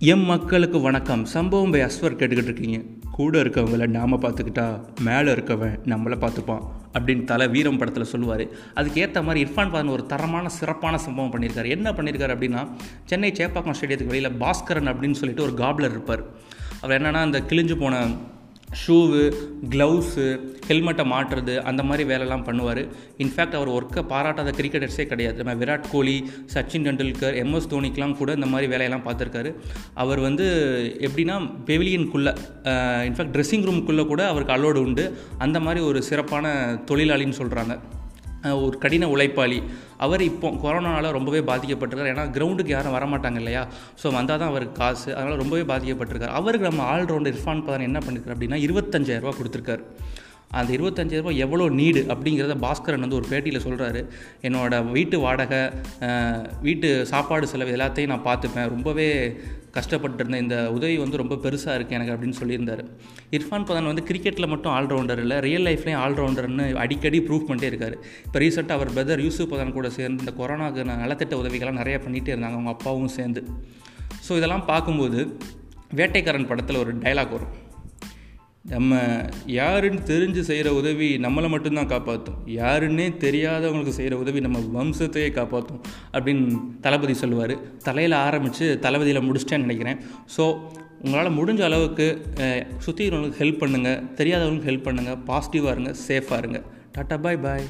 M மக்களுக்கு வணக்கம். சம்பவம் பை அஸ்வர் கேட்டுக்கிட்டு இருக்கீங்க. கூட இருக்கவங்கள நாம் பார்த்துக்கிட்டா மேலே இருக்கவன் நம்மளை பார்த்துப்பான் அப்படின்னு தலை வீரம் படத்தில் சொல்லுவார். அதுக்கு ஏற்ற மாதிரி இர்ஃபான் பாதன் ஒரு தரமான சிறப்பான சம்பவம் பண்ணியிருக்காரு. என்ன பண்ணியிருக்காரு அப்படின்னா சென்னை சேப்பாக்கம் ஸ்டேடியத்துக்கு வெளியில் பாஸ்கரன் அப்படின்னு சொல்லிட்டு ஒரு காப்லர் இருப்பார். அவர் என்னென்னா அந்த கிழிஞ்சு போன ஷூவு க்ளவுஸு ஹெல்மெட்டை மாட்டுறது அந்த மாதிரி வேலைலாம் பண்ணுவார். இன்ஃபேக்ட் அவர் ஒர்க்கை பாராட்டாத கிரிக்கெட்டர்ஸே கிடையாது. நம்ம விராட் கோலி சச்சின் டெண்டுல்கர் எம்எஸ் தோனிக்கெலாம் கூட இந்த மாதிரி வேலையெல்லாம் பார்த்துருக்காரு. அவர் வந்து எப்படின்னா பெவிலியனுக்குள்ளே இன்ஃபேக்ட் ட்ரெஸ்ஸிங் ரூம்குள்ளே கூட அவருக்கு அலோடு உண்டு. அந்த மாதிரி ஒரு சிறப்பான தொழிலாளின்னு சொல்கிறாங்க ஒரு கடின உழைப்பாளி. அவர் இப்போ கொரோனாவில் ரொம்பவே பாதிக்கப்பட்டிருக்கார். ஏன்னா கிரவுண்டுக்கு யாரும் வரமாட்டாங்க இல்லையா? ஸோ வந்தால் தான் அவருக்கு காசு. அதனால் ரொம்பவே பாதிக்கப்பட்டிருக்கார். அவருக்கு நம்ம ஆல்ரவுண்டர் இர்ஃபான் பதான் என்ன பண்ணியிருக்காரு அப்படின்னா இருபத்தஞ்சாயிரரூபா கொடுத்துருக்காரு. அந்த இருபத்தஞ்சாயிரரூபா எவ்வளோ நீடு அப்படிங்கிறத பாஸ்கரன் வந்து ஒரு பேட்டியில் சொல்கிறாரு என்னோடய வீட்டு வாடகை வீட்டு சாப்பாடு செலவு எல்லாத்தையும் நான் பார்த்துப்பேன். ரொம்பவே கஷ்டப்பட்டு இந்த உதவி வந்து ரொம்ப பெருசாக இருக்குது எனக்கு அப்படின்னு சொல்லியிருந்தார். இர்ஃபான் பதான் வந்து கிரிக்கெட்டில் மட்டும் ஆல்ரவுண்டர் இல்லை ரியல் லைஃப்லேயும் ஆல்ரவுண்டர்னு அடிக்கடி ப்ரூவ் பண்ணிட்டே இருக்கார். இப்போ ரீசெண்டாக அவர் பிரதர் யூசுப் பதான் கூட சேர்ந்து இந்த கொரோனாவுக்கு நலத்திட்ட உதவிகள்லாம் நிறையா பண்ணிகிட்டே இருந்தாங்க அவங்க அப்பாவும் சேர்ந்து. ஸோ இதெல்லாம் பார்க்கும்போது வேட்டைக்காரன் படத்தில் ஒரு டைலாக் வரும். நம்ம யாருன்னு தெரிஞ்சு செய்கிற உதவி நம்மளை மட்டும்தான் காப்பாற்றும் யாருன்னே தெரியாதவங்களுக்கு செய்கிற உதவி நம்ம வம்சத்தையே காப்பாற்றும் அப்படின்னு தளபதி சொல்லுவார். தலையில் ஆரம்பித்து தளபதியில் முடிச்சிட்டேன்னு நினைக்கிறேன். ஸோ உங்களால் முடிஞ்ச அளவுக்கு சுற்றி ஹெல்ப் பண்ணுங்கள் தெரியாதவங்களுக்கு ஹெல்ப் பண்ணுங்கள் பாசிட்டிவாக இருங்க சேஃபாக இருங்க. டாட்டா பாய் பாய்